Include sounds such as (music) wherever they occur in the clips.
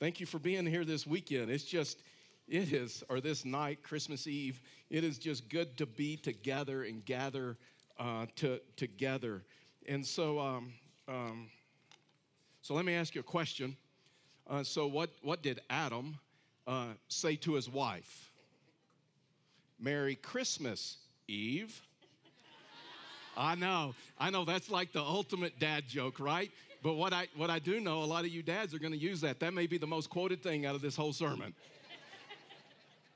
Thank you for being here this weekend. It's just, it is, or this night, Christmas Eve, it is just good to be together and gather uh, to, together. And so, um, um, so let me ask you a question. Uh, so, what, what did Adam uh, say to his wife? Merry Christmas, Eve. I know, I know, that's like the ultimate dad joke, right? But what I, what I do know, a lot of you dads are going to use that. That may be the most quoted thing out of this whole sermon.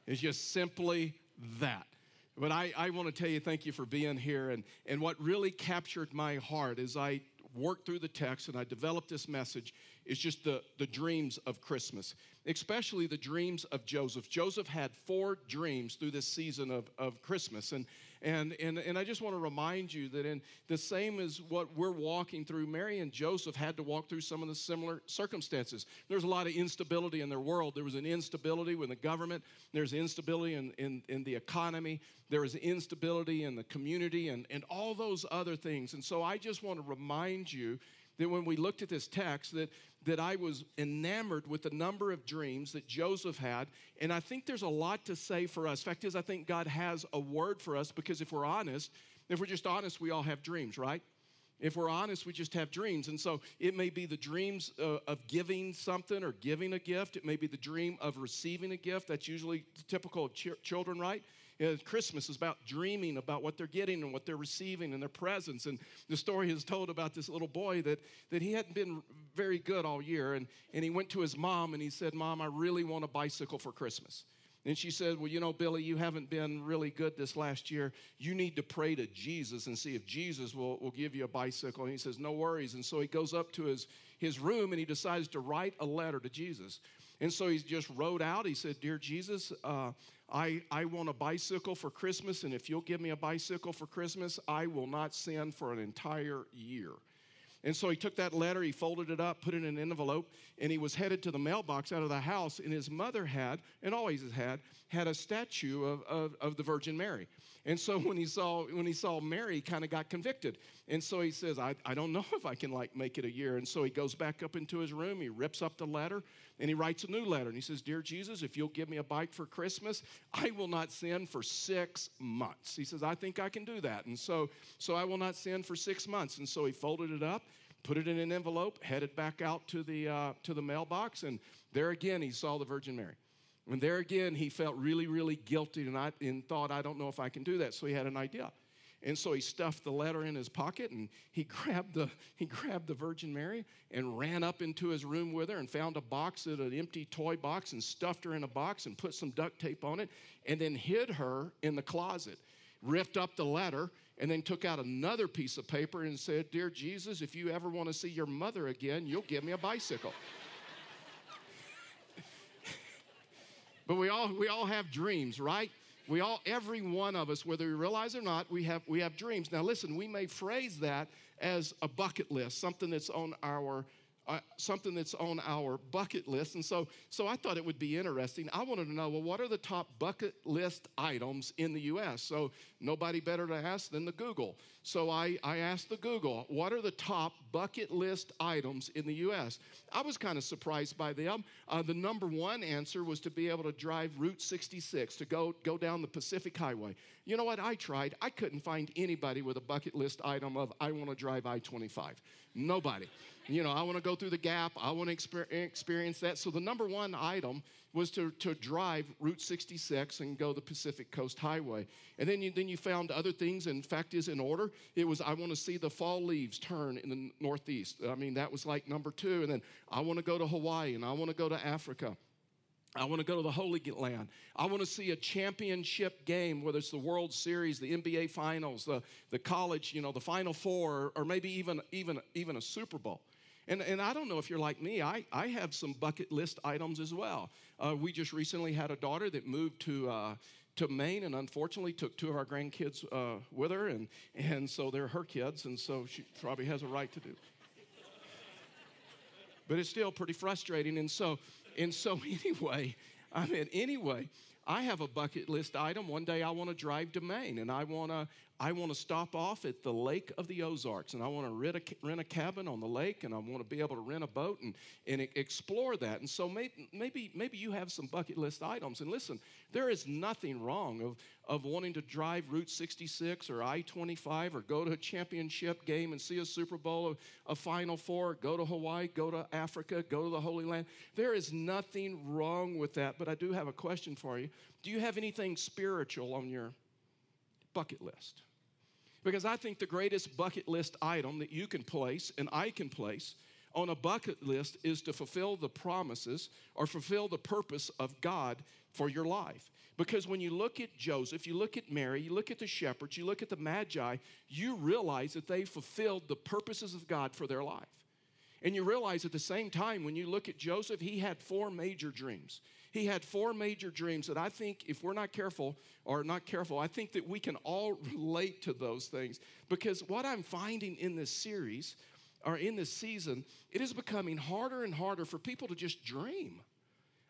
it's just simply that. But I, I want to tell you, thank you for being here. And, and what really captured my heart as I worked through the text and I developed this message is just the, the dreams of Christmas, especially the dreams of Joseph. Joseph had four dreams through this season of, of Christmas. And, and, and, and I just want to remind you that in the same as what we're walking through, Mary and Joseph had to walk through some of the similar circumstances. There's a lot of instability in their world. There was an instability with the government, there's instability in, in, in the economy, there is instability in the community, and, and all those other things. And so I just want to remind you that when we looked at this text that, that i was enamored with the number of dreams that joseph had and i think there's a lot to say for us fact is i think god has a word for us because if we're honest if we're just honest we all have dreams right if we're honest, we just have dreams. And so it may be the dreams uh, of giving something or giving a gift. It may be the dream of receiving a gift. That's usually typical of ch- children, right? Know, Christmas is about dreaming about what they're getting and what they're receiving and their presents. And the story is told about this little boy that, that he hadn't been very good all year. And, and he went to his mom and he said, Mom, I really want a bicycle for Christmas. And she said, Well, you know, Billy, you haven't been really good this last year. You need to pray to Jesus and see if Jesus will, will give you a bicycle. And he says, No worries. And so he goes up to his, his room and he decides to write a letter to Jesus. And so he just wrote out, he said, Dear Jesus, uh, I, I want a bicycle for Christmas, and if you'll give me a bicycle for Christmas, I will not sin for an entire year. And so he took that letter, he folded it up, put it in an envelope, and he was headed to the mailbox out of the house. And his mother had, and always has had, had a statue of, of, of the Virgin Mary. And so (laughs) when he saw when he saw Mary, he kind of got convicted. And so he says, I, I don't know (laughs) if I can like make it a year. And so he goes back up into his room, he rips up the letter, and he writes a new letter. And he says, Dear Jesus, if you'll give me a bike for Christmas, I will not sin for six months. He says, I think I can do that. And so, so I will not sin for six months. And so he folded it up put it in an envelope, headed back out to the, uh, to the mailbox, and there again he saw the Virgin Mary. And there again he felt really, really guilty and, I, and thought, I don't know if I can do that. So he had an idea. And so he stuffed the letter in his pocket and he (laughs) grabbed the, he grabbed the Virgin Mary and ran up into his room with her and found a box, an empty toy box, and stuffed her in a box and put some duct tape on it and then hid her in the closet ripped up the letter, and then took out another piece of paper and said, Dear Jesus, if you ever want to see your mother again, you'll give me a bicycle. (laughs) but we all, we all have dreams, right? We all, every one of us, whether we realize or not, we have, we have dreams. Now, listen, we may phrase that as a bucket list, something that's on our uh, something that's on our bucket list. And so, so I thought it would be interesting. I wanted to know, well, what are the top bucket list items in the U.S.? So nobody better to ask than the Google. So I, I asked the Google, what are the top bucket list items in the U.S.? I was kind of surprised by them. Uh, the number one answer was to be able to drive Route 66, to go, go down the Pacific Highway. You know what? I tried. I couldn't find anybody with a bucket list item of, I want to drive I 25. Nobody. You know, I want to go through the gap. I want to exper- experience that. So the number one item was to, to drive Route 66 and go the Pacific Coast Highway. And then you, then you found other things. In fact, is in order. It was I want to see the fall leaves turn in the Northeast. I mean, that was like number two. And then I want to go to Hawaii and I want to go to Africa. I want to go to the Holy Land. I want to see a championship game, whether it's the World Series, the NBA Finals, the, the college, you know, the Final Four, or maybe even, even, even a Super Bowl. And, and I don't know if you're like me, I, I have some bucket list items as well. Uh, we just recently had a daughter that moved to, uh, to Maine and unfortunately took two of our grandkids uh, with her, and, and so they're her kids, and so she probably has a right to do. But it's still pretty frustrating, and so, and so (laughs) anyway, I mean, anyway, I have a bucket list item. One day I want to drive to Maine and I want to I want to stop off at the Lake of the Ozarks and I want to rent a, rent a cabin on the lake and I want to be able to rent a boat and, and explore that. And so maybe, maybe, maybe you have some bucket list items. And listen, there is nothing wrong of, of wanting to drive Route 66 or I 25 or go to a championship game and see a Super Bowl, a, a Final Four, go to Hawaii, go to Africa, go to the Holy Land. There is nothing wrong with that. But I do have a question for you. Do you have anything spiritual on your bucket list? Because I think the greatest bucket list item that you can place and I can place on a bucket list is to fulfill the promises or fulfill the purpose of God for your life. Because when you look at Joseph, you look at Mary, you look at the shepherds, you look at the Magi, you realize that they fulfilled the purposes of God for their life. And you realize at the same time, when you look at Joseph, he had four major dreams. He had four major dreams that I think, if we're not careful or not careful, I think that we can all (laughs) relate to those things. Because what I'm finding in this series or in this season, it is becoming harder and harder for people to just dream.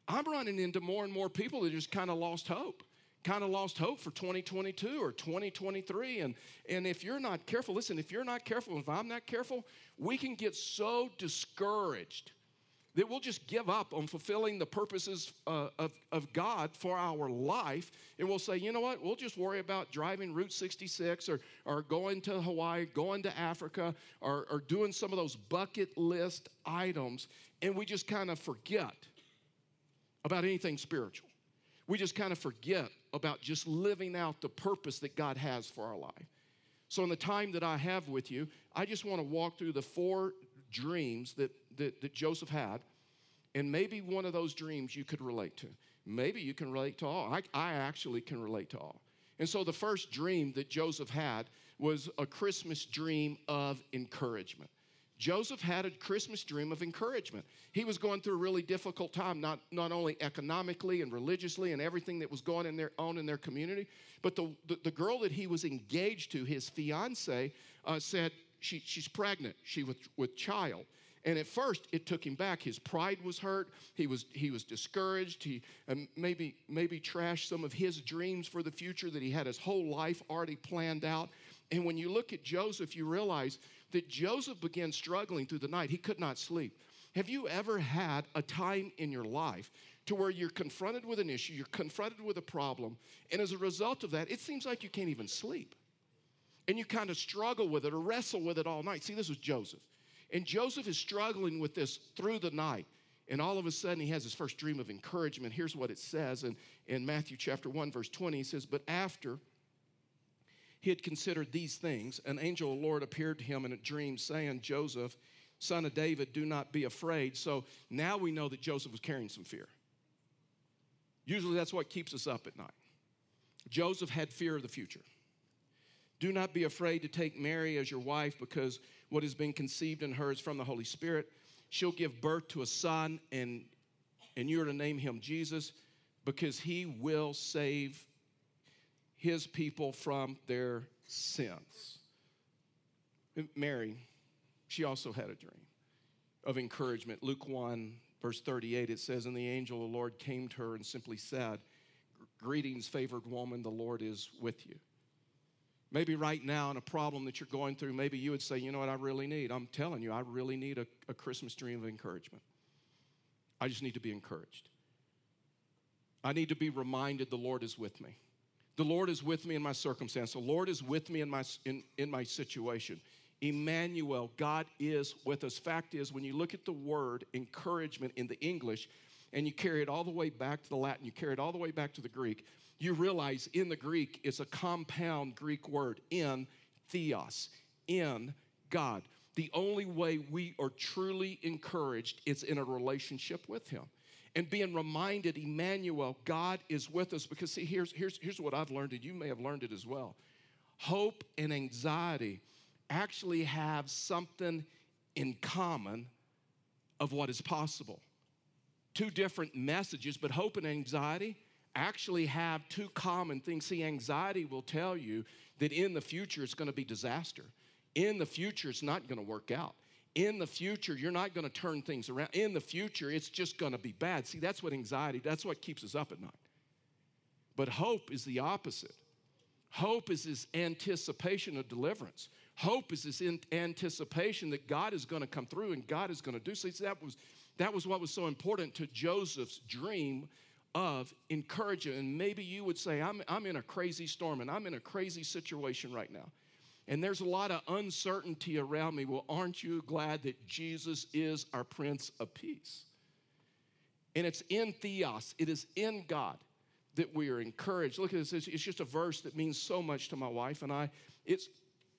I'm running into more and more people that just kind of lost hope kind of lost hope for 2022 or 2023 and and if you're not careful listen if you're not careful if i'm not careful we can get so discouraged that we'll just give up on fulfilling the purposes uh, of, of God for our life. And we'll say, you know what, we'll just worry about driving Route 66 or, or going to Hawaii, going to Africa, or, or doing some of those bucket list items. And we just kind of forget about anything spiritual. We just kind of forget about just living out the purpose that God has for our life. So, in the time that I have with you, I just want to walk through the four dreams that that, that Joseph had, and maybe one of those dreams you could relate to. Maybe you can relate to all. I, I actually can relate to all. And so the first dream that Joseph had was a Christmas dream of encouragement. Joseph had a Christmas dream of encouragement. He was going through a really difficult time, not, not only economically and religiously and everything that was going in their, on in their community, but the, the, the girl that he was engaged to, his fiance, uh, said she, she's pregnant, she with, with child. And at first, it took him back. His pride was hurt. He was, he was discouraged. He maybe, maybe trashed some of his dreams for the future that he had his whole life already planned out. And when you look at Joseph, you realize that Joseph began struggling through the night. He could not sleep. Have you ever had a time in your life to where you're confronted with an issue, you're confronted with a problem, and as a result of that, it seems like you can't even sleep? And you kind of struggle with it or wrestle with it all night. See, this was Joseph. And Joseph is struggling with this through the night. And all of a sudden, he has his first dream of encouragement. Here's what it says in, in Matthew chapter 1, verse 20. He says, But after he had considered these things, an angel of the Lord appeared to him in a dream, saying, Joseph, son of David, do not be afraid. So now we know that Joseph was carrying some fear. Usually that's what keeps us up at night. Joseph had fear of the future. Do not be afraid to take Mary as your wife because what has been conceived in her is from the Holy Spirit. She'll give birth to a son, and, and you're to name him Jesus because he will save his people from their sins. Mary, she also had a dream of encouragement. Luke 1, verse 38, it says, And the angel of the Lord came to her and simply said, Greetings, favored woman, the Lord is with you. Maybe right now in a problem that you're going through, maybe you would say, you know what I really need? I'm telling you, I really need a, a Christmas dream of encouragement. I just need to be encouraged. I need to be reminded the Lord is with me. The Lord is with me in my circumstance. The Lord is with me in my, in, in my situation. Emmanuel, God is with us. Fact is, when you look at the word encouragement in the English and you carry it all the way back to the Latin, you carry it all the way back to the Greek, you realize in the Greek it's a compound Greek word in theos, in God. The only way we are truly encouraged is in a relationship with Him. And being reminded, Emmanuel, God is with us. Because, see, here's, here's, here's what I've learned, and you may have learned it as well. Hope and anxiety actually have something in common of what is possible. Two different messages, but hope and anxiety actually have two common things. See, anxiety will tell you that in the future it's going to be disaster. In the future, it's not going to work out. In the future, you're not going to turn things around. In the future, it's just going to be bad. See, that's what anxiety, that's what keeps us up at night. But hope is the opposite. Hope is this anticipation of deliverance. Hope is this anticipation that God is going to come through and God is going to do so. That was, that was what was so important to Joseph's dream of encouragement. And maybe you would say, I'm, I'm in a crazy storm and I'm in a crazy situation right now. And there's a lot of uncertainty around me. Well, aren't you glad that Jesus is our Prince of Peace? And it's in Theos, it is in God that we are encouraged. Look at this, it's just a verse that means so much to my wife and I. It's,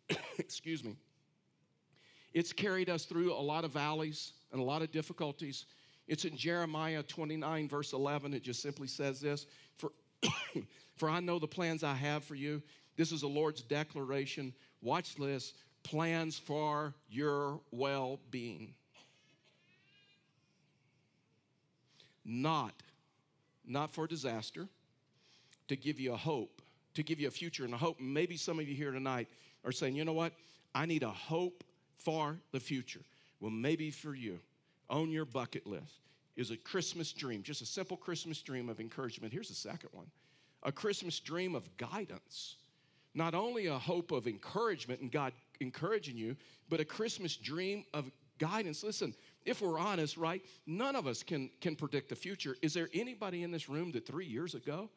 (coughs) excuse me, it's carried us through a lot of valleys and a lot of difficulties. It's in Jeremiah 29, verse 11. It just simply says this For, (coughs) for I know the plans I have for you. This is the Lord's declaration. Watch this plans for your well being. Not, not for disaster, to give you a hope, to give you a future and a hope. Maybe some of you here tonight are saying, you know what? I need a hope for the future. Well, maybe for you, on your bucket list is a Christmas dream, just a simple Christmas dream of encouragement. Here's the second one a Christmas dream of guidance. Not only a hope of encouragement and God encouraging you, but a Christmas dream of guidance. Listen, if we're honest, right, none of us can, can predict the future. Is there anybody in this room that three years ago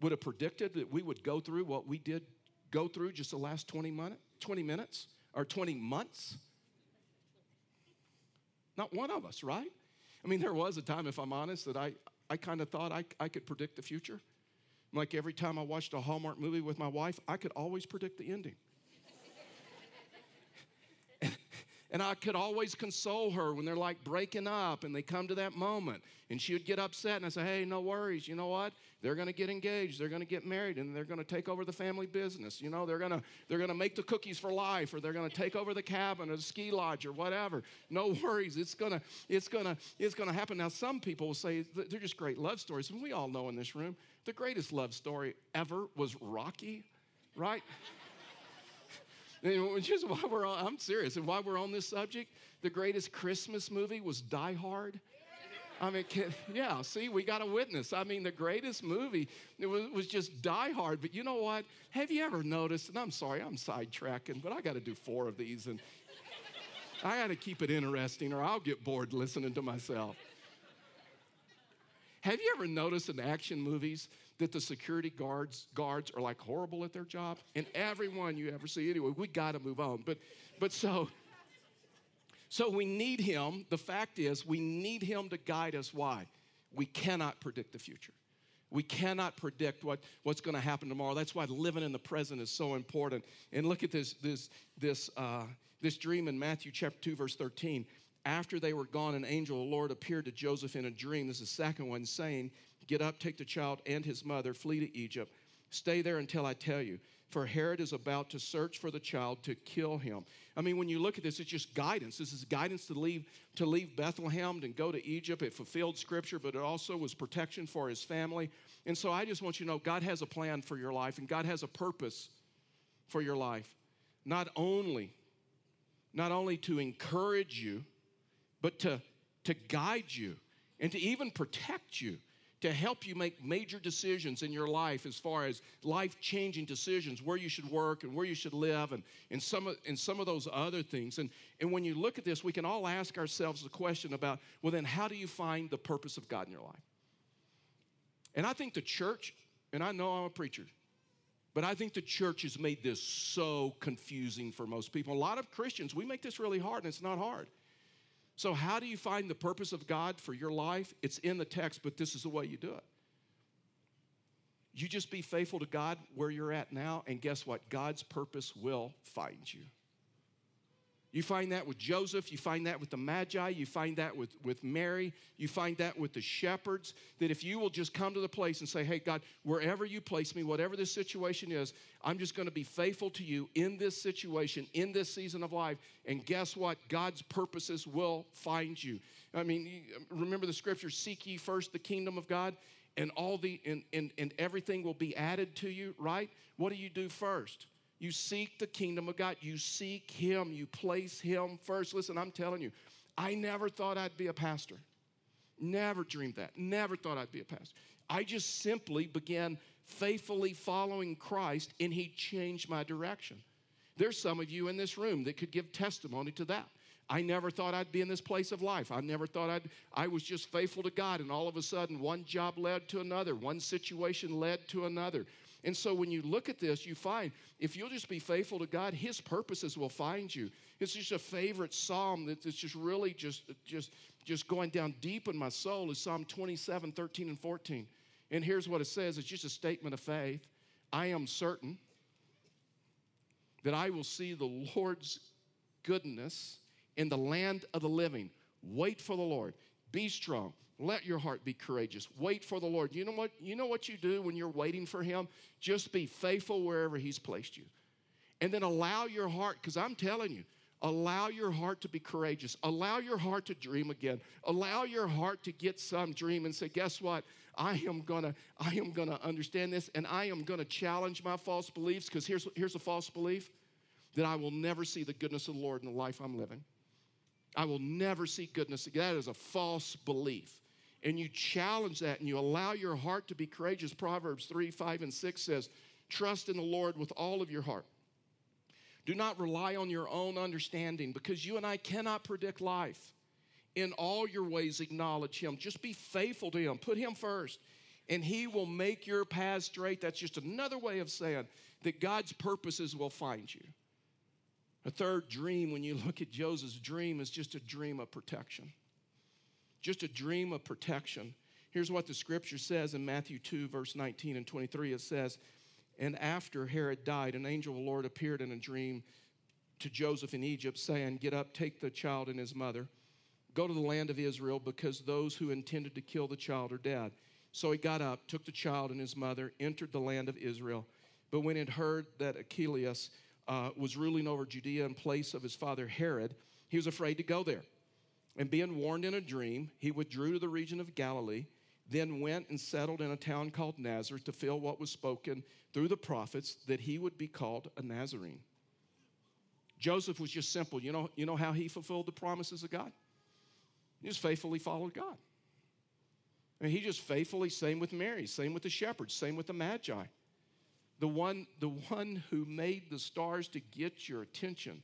would have predicted that we would go through what we did go through just the last 20, minute, 20 minutes or 20 months? Not one of us, right? I mean, there was a time, if I'm honest, that I, I kind of thought I, I could predict the future. Like every time I watched a Hallmark movie with my wife, I could always predict the ending. (laughs) And I could always console her when they're like breaking up and they come to that moment. And she would get upset and I say, hey, no worries. You know what? They're going to get engaged. They're going to get married and they're going to take over the family business. You know, they're going to they're going to make the cookies for life or they're going to take over the cabin or the ski lodge or whatever. No worries. It's to it's to it's to happen. Now some people will say they're just great love stories. And we all know in this room, the greatest love story ever was Rocky, right? (laughs) Just while we're on, I'm serious. And why we're on this subject, the greatest Christmas movie was Die Hard. I mean, can, yeah, see, we got a witness. I mean, the greatest movie was, was just Die Hard. But you know what? Have you ever noticed? And I'm sorry, I'm sidetracking, but I got to do four of these. And I got to keep it interesting or I'll get bored listening to myself. Have you ever noticed in action movies that the security guards guards are like horrible at their job? And everyone you ever see, anyway, we got to move on. But but so so we need him. The fact is, we need him to guide us. Why? We cannot predict the future. We cannot predict what, what's going to happen tomorrow. That's why living in the present is so important. And look at this, this, this, uh, this dream in Matthew chapter 2, verse 13. After they were gone, an angel of the Lord appeared to Joseph in a dream. This is the second one, saying, Get up, take the child and his mother, flee to Egypt. Stay there until I tell you. For Herod is about to search for the child to kill him. I mean, when you look at this, it's just guidance. This is guidance to leave to leave Bethlehem and go to Egypt. It fulfilled scripture, but it also was protection for his family. And so I just want you to know God has a plan for your life and God has a purpose for your life. Not only, not only to encourage you, but to, to guide you and to even protect you to help you make major decisions in your life as far as life changing decisions, where you should work and where you should live, and, and, some of, and some of those other things. And, and when you look at this, we can all ask ourselves the question about well, then, how do you find the purpose of God in your life? And I think the church, and I know I'm a preacher, but I think the church has made this so confusing for most people. A lot of Christians, we make this really hard, and it's not hard. So, how do you find the purpose of God for your life? It's in the text, but this is the way you do it. You just be faithful to God where you're at now, and guess what? God's purpose will find you. You find that with Joseph, you find that with the Magi, you find that with, with Mary, you find that with the shepherds. That if you will just come to the place and say, Hey, God, wherever you place me, whatever this situation is, I'm just going to be faithful to you in this situation, in this season of life. And guess what? God's purposes will find you. I mean, remember the scripture seek ye first the kingdom of God, and all the and, and, and everything will be added to you, right? What do you do first? You seek the kingdom of God. You seek Him. You place Him first. Listen, I'm telling you, I never thought I'd be a pastor. Never dreamed that. Never thought I'd be a pastor. I just simply began faithfully following Christ, and He changed my direction. There's some of you in this room that could give testimony to that. I never thought I'd be in this place of life. I never thought I'd, I was just faithful to God, and all of a sudden, one job led to another, one situation led to another. And so when you look at this, you find if you'll just be faithful to God, His purposes will find you. It's just a favorite psalm that's just really just, just, just going down deep in my soul is Psalm 27, 13, and 14. And here's what it says it's just a statement of faith. I am certain that I will see the Lord's goodness in the land of the living. Wait for the Lord. Be strong. Let your heart be courageous. Wait for the Lord. You know what? You know what you do when you're waiting for him? Just be faithful wherever he's placed you. And then allow your heart, because I'm telling you, allow your heart to be courageous. Allow your heart to dream again. Allow your heart to get some dream and say, guess what? I am gonna, I am gonna understand this and I am gonna challenge my false beliefs, because here's, here's a false belief that I will never see the goodness of the Lord in the life I'm living. I will never see goodness. Again. That is a false belief. And you challenge that and you allow your heart to be courageous. Proverbs 3, 5, and 6 says, Trust in the Lord with all of your heart. Do not rely on your own understanding because you and I cannot predict life. In all your ways, acknowledge Him. Just be faithful to Him. Put Him first, and He will make your path straight. That's just another way of saying that God's purposes will find you. A third dream, when you look at Joseph's dream, is just a dream of protection. Just a dream of protection. Here's what the scripture says in Matthew 2, verse 19 and 23. It says, And after Herod died, an angel of the Lord appeared in a dream to Joseph in Egypt, saying, Get up, take the child and his mother, go to the land of Israel, because those who intended to kill the child are dead. So he got up, took the child and his mother, entered the land of Israel. But when it heard that Archelaus, uh, was ruling over Judea in place of his father Herod, he was afraid to go there. And being warned in a dream, he withdrew to the region of Galilee, then went and settled in a town called Nazareth to fill what was spoken through the prophets that he would be called a Nazarene. Joseph was just simple. You know, you know how he fulfilled the promises of God? He just faithfully followed God. I mean, he just faithfully, same with Mary, same with the shepherds, same with the Magi the one, the one who made the stars to get your attention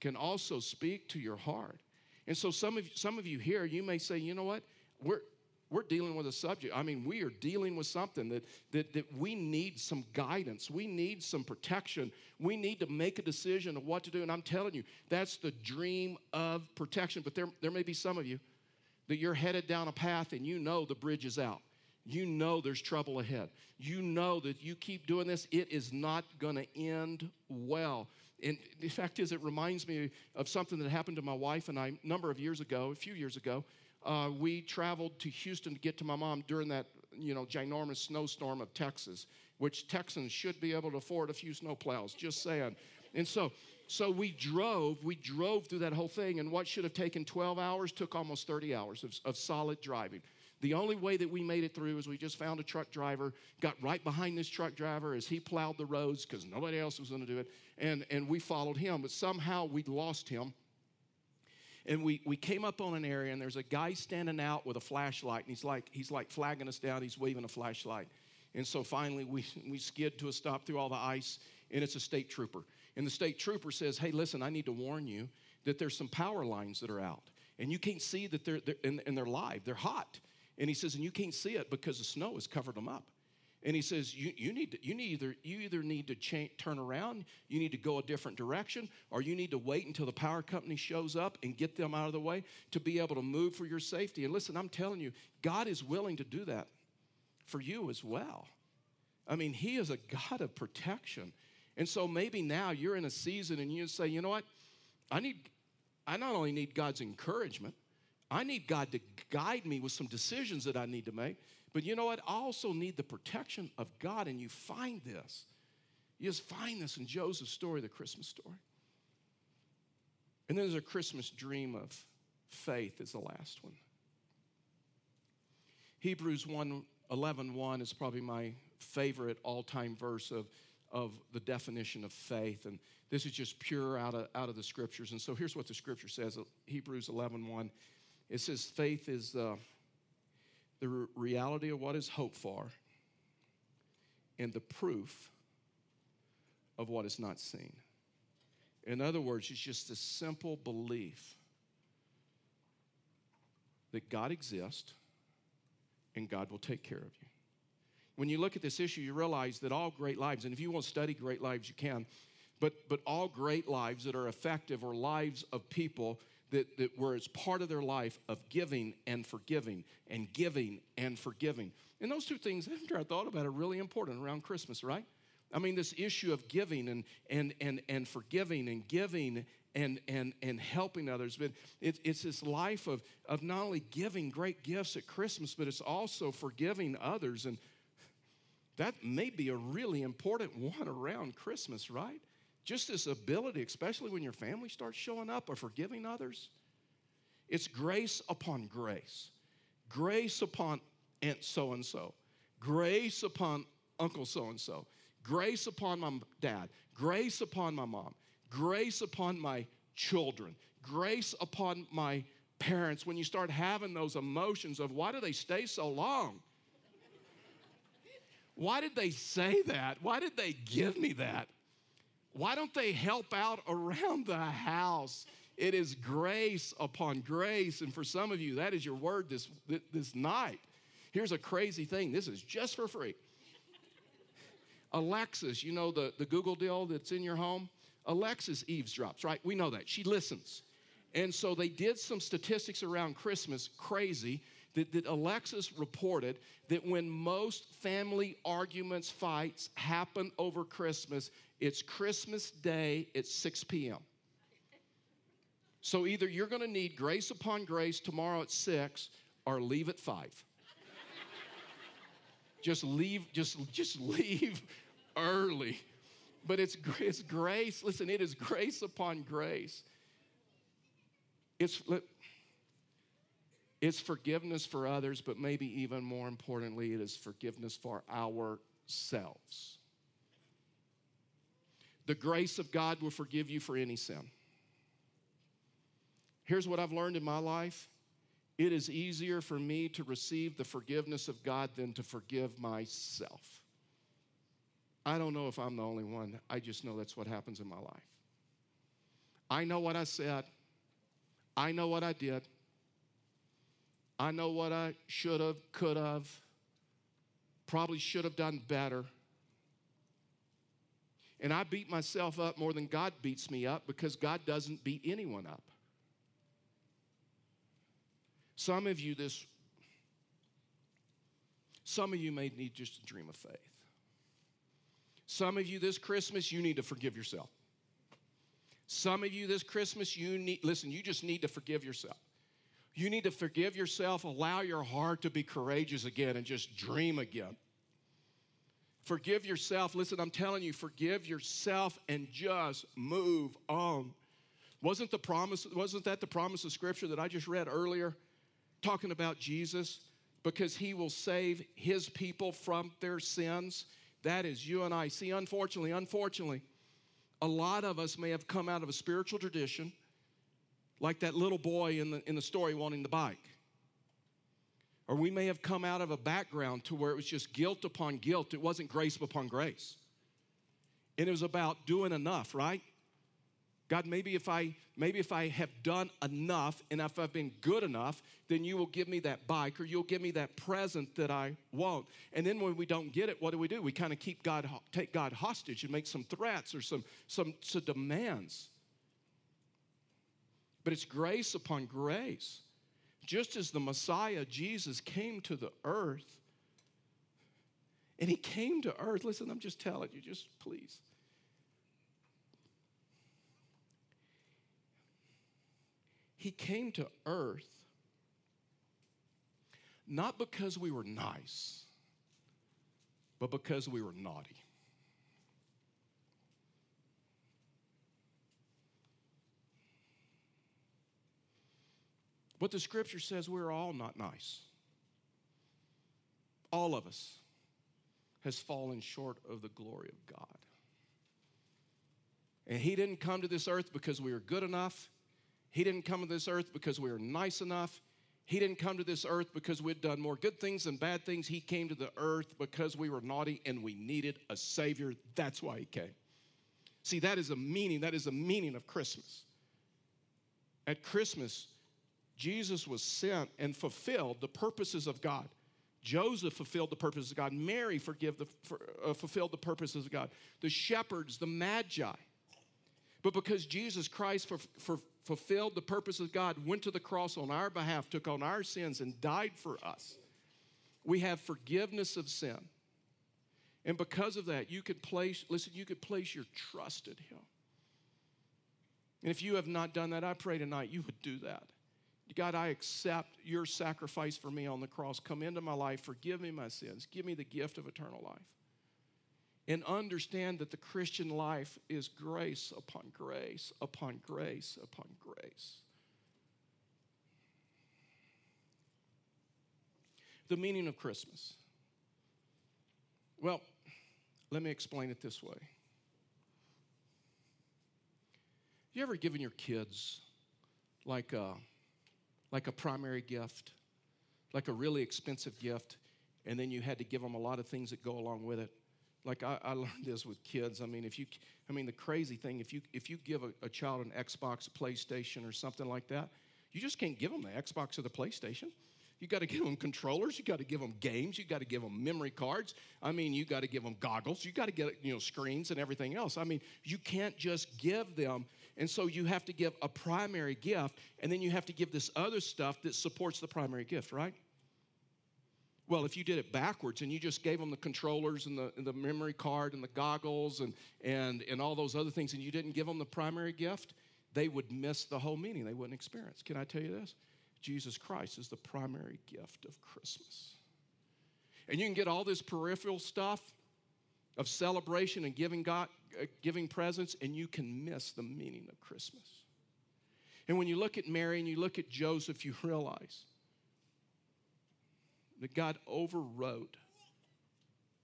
can also speak to your heart. And so some of, some of you here, you may say, you know what? We're, we're dealing with a subject. I mean, we are dealing with something that, that, that we need some guidance. We need some protection. We need to make a decision of what to do. And I'm telling you, that's the dream of protection. But there, there may be some of you that you're headed down a path and you know the bridge is out you know there's trouble ahead. You know that you keep doing this, it is not going to end well. And the fact is, it reminds me of something that happened to my wife and I a number of years ago, a few years ago. Uh, we traveled to Houston to get to my mom during that, you know, ginormous snowstorm of Texas, which Texans should be able to afford a few snowplows, just saying. And so, so we drove, we drove through that whole thing, and what should have taken 12 hours took almost 30 hours of, of solid driving. The only way that we made it through is we just found a truck driver, got right behind this truck driver as he plowed the roads because nobody else was going to do it, and, and we followed him. But somehow we lost him. And we, we came up on an area, and there's a guy standing out with a flashlight, and he's like, he's like flagging us down, he's waving a flashlight. And so finally, we, we skid to a stop through all the ice, and it's a state trooper. And the state trooper says, Hey, listen, I need to warn you that there's some power lines that are out. And you can't see that they're, they're and, and they're live, they're hot. And he says, and you can't see it because the snow has covered them up. And he says, you, you need to, you need either you either need to turn around, you need to go a different direction, or you need to wait until the power company shows up and get them out of the way to be able to move for your safety. And listen, I'm telling you, God is willing to do that for you as well. I mean, He is a God of protection. And so maybe now you're in a season and you say, you know what? I need, I not only need God's encouragement, I need God to guide me with some decisions that I need to make. But you know what? I also need the protection of God, and you find this. You just find this in Joseph's story, the Christmas story. And then there's a Christmas dream of faith is the last one. Hebrews 1 11 1 is probably my favorite all time verse of, of the definition of faith. And this is just pure out of, out of the scriptures. And so here's what the scripture says Hebrews 11 1. It says faith is the the re- reality of what is hoped for and the proof of what is not seen. In other words, it's just a simple belief that God exists and God will take care of you. When you look at this issue, you realize that all great lives, and if you want to study great lives, you can, but, but all great lives that are effective are lives of people that, that where it's part of their life of giving and forgiving and giving and forgiving. And those two things, after I thought about it, are really important around Christmas, right? I mean, this issue of giving and, and, and, and forgiving and giving and, and, and helping others. But it, it's this life of, of not only giving great gifts at Christmas, but it's also forgiving others. And that may be a really important one around Christmas, right? Just this ability, especially when your family starts showing up or forgiving others. It's grace upon grace, grace upon Aunt so and so, grace upon Uncle so and so, grace upon my dad, grace upon my mom, grace upon my children, grace upon my parents. When you start having those emotions of why do they stay so long? (laughs) Why did they say that? Why did they give me that? Why don't they help out around the house? It is grace upon grace. And for some of you, that is your word this, this night. Here's a crazy thing this is just for free. Alexis, you know the, the Google deal that's in your home? Alexis eavesdrops, right? We know that. She listens. And so they did some statistics around Christmas, crazy, that, that Alexis reported that when most family arguments, fights happen over Christmas, it's Christmas Day at 6 p.m. So either you're going to need grace upon grace tomorrow at 6 or leave at 5. just leave just just leave early. But it's, it's grace. Listen, it is grace upon grace. It's, it's forgiveness for others, but maybe even more importantly, it is forgiveness for ourselves. The grace of God will forgive you for any sin. Here's what I've learned in my life it is easier for me to receive the forgiveness of God than to forgive myself. I don't know if I'm the only one. I just know that's what happens in my life. I know what I said. I know what I did. I know what I should have, could have, probably should have done better. And I beat myself up more than God beats me up because God doesn't beat anyone up. Some of you, this, some of you may need just a dream of faith. Some of you this Christmas, you need to forgive yourself. Some of you this Christmas, you need, listen, you just need to forgive yourself. You need to forgive yourself, allow your heart to be courageous again, and just dream again. Forgive yourself. Listen, I'm telling you, forgive yourself and just move on. Wasn't the promise, wasn't that the promise of scripture that I just read earlier? Talking about Jesus, because he will save his people from their sins. That is you and I. See, unfortunately, unfortunately, a lot of us may have come out of a spiritual tradition, like that little boy in the, in the story wanting the bike. Or we may have come out of a background to where it was just guilt upon guilt. It wasn't grace upon grace. And it was about doing enough, right? God, maybe if I maybe if I have done enough and if I've been good enough, then you will give me that bike or you'll give me that present that I want. And then when we don't get it, what do we do? We kind of keep God take God hostage and make some threats or some some, some demands. But it's grace upon grace. Just as the Messiah Jesus came to the earth and he came to earth. Listen, I'm just telling you, just please He came to earth not because we were nice, but because we were naughty. But the scripture says we're all not nice. All of us has fallen short of the glory of God. And he didn't come to this earth because we were good enough. He didn't come to this earth because we were nice enough. He didn't come to this earth because we'd done more good things than bad things. He came to the earth because we were naughty and we needed a Savior. That's why He came. See, that is a meaning, that is the meaning of Christmas. At Christmas, Jesus was sent and fulfilled the purposes of God. Joseph fulfilled the purposes of God. Mary forgive the, uh, fulfilled the purposes of God. The shepherds, the magi. But because Jesus Christ for, for, fulfilled the purpose of God, went to the cross on our behalf, took on our sins, and died for us, we have forgiveness of sin. And because of that, you could place, listen, you could place your trust in Him. And if you have not done that, I pray tonight you would do that. God, I accept your sacrifice for me on the cross. Come into my life, forgive me my sins, give me the gift of eternal life. And understand that the Christian life is grace upon grace upon grace upon grace. The meaning of Christmas. Well, let me explain it this way. You ever given your kids like a like a primary gift, like a really expensive gift, and then you had to give them a lot of things that go along with it. Like I, I (laughs) learned this with kids. I mean, if you, I mean, the crazy thing, if you if you give a, a child an Xbox, PlayStation, or something like that, you just can't give them the Xbox or the PlayStation. You got to give them controllers. You got to give them games. You got to give them memory cards. I mean, you got to give them goggles. You got to get you know screens and everything else. I mean, you can't just give them and so you have to give a primary gift, and then you have to give this other stuff that supports the primary gift, right? Well, if you did it backwards and you just gave them the controllers and the, and the memory card and the goggles and, and, and all those other things, and you didn't give them the primary gift, they would miss the whole meaning. They wouldn't experience. Can I tell you this? Jesus Christ is the primary gift of Christmas. And you can get all this peripheral stuff of celebration and giving God, uh, giving presents, and you can miss the meaning of Christmas. And when you look at Mary and you look at Joseph, you realize that God overrode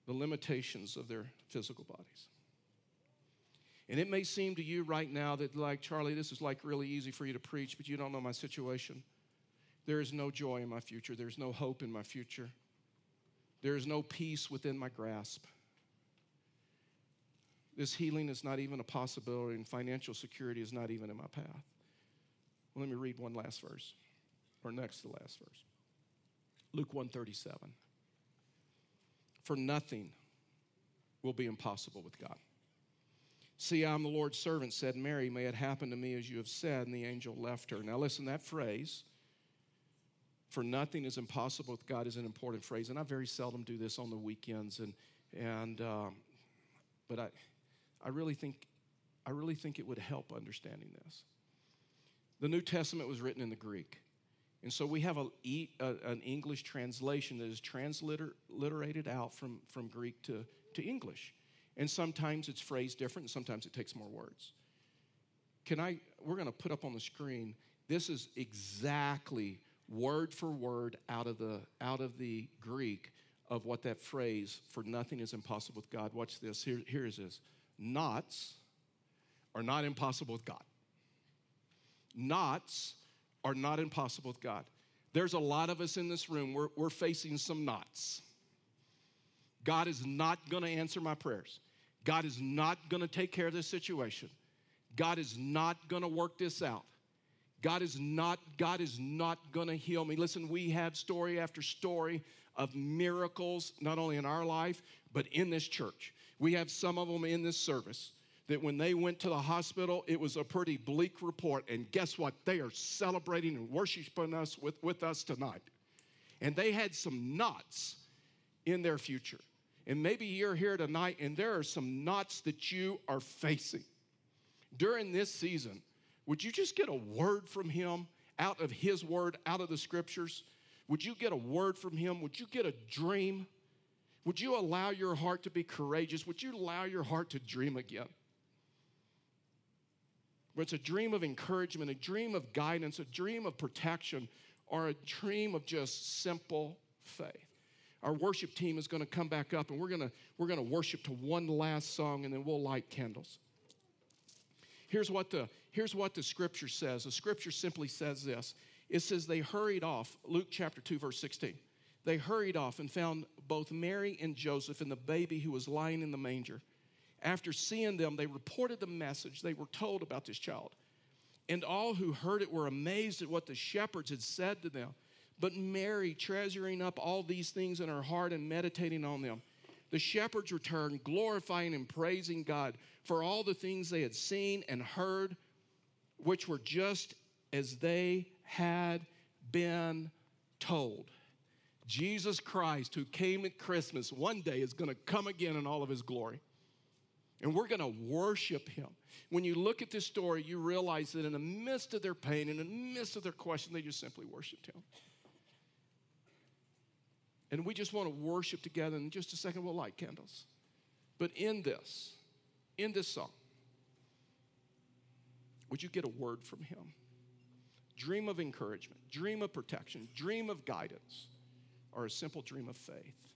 the limitations of their physical bodies. And it may seem to you right now that, like, Charlie, this is like really easy for you to preach, but you don't know my situation. There is no joy in my future. There's no hope in my future. There is no peace within my grasp. This healing is not even a possibility, and financial security is not even in my path. Well, let me read one last verse, or next to last verse. Luke 137. For nothing will be impossible with God. See, I'm the Lord's servant, said Mary. May it happen to me as you have said. And the angel left her. Now, listen, that phrase, for nothing is impossible with God, is an important phrase. And I very seldom do this on the weekends. And, and um, but I, I really think, I really think it would help understanding this. The New Testament was written in the Greek. And so we have a, an English translation that is transliterated out from, from Greek to, to English. And sometimes it's phrased different, and sometimes it takes more words. Can I, we're going to put up on the screen, this is exactly word for word out of the, out of the Greek of what that phrase, for nothing is impossible with God. Watch this. Here, here is this knots are not impossible with God. Knots are not impossible with God. There's a lot of us in this room, we're, we're facing some knots. God is not gonna answer my prayers. God is not gonna take care of this situation. God is not gonna work this out. God is not, God is not gonna heal me. Listen, we have story after story of miracles, not only in our life, but in this church. We have some of them in this service that when they went to the hospital, it was a pretty bleak report. And guess what? They are celebrating and worshiping us with, with us tonight. And they had some knots in their future. And maybe you're here tonight and there are some knots that you are facing. During this season, would you just get a word from Him out of His word, out of the scriptures? Would you get a word from Him? Would you get a dream? Would you allow your heart to be courageous? Would you allow your heart to dream again? Where it's a dream of encouragement, a dream of guidance, a dream of protection, or a dream of just simple faith. Our worship team is going to come back up and we're going to we're going to worship to one last song and then we'll light candles. Here's what the here's what the scripture says. The scripture simply says this. it says they hurried off, Luke chapter 2, verse 16. They hurried off and found both Mary and Joseph and the baby who was lying in the manger. After seeing them, they reported the message they were told about this child. And all who heard it were amazed at what the shepherds had said to them. But Mary, treasuring up all these things in her heart and meditating on them, the shepherds returned, glorifying and praising God for all the things they had seen and heard, which were just as they had been told. Jesus Christ, who came at Christmas, one day is going to come again in all of his glory. And we're going to worship him. When you look at this story, you realize that in the midst of their pain, in the midst of their question, they just simply worshiped him. And we just want to worship together. In just a second, we'll light candles. But in this, in this song, would you get a word from him? Dream of encouragement, dream of protection, dream of guidance, or a simple dream of faith.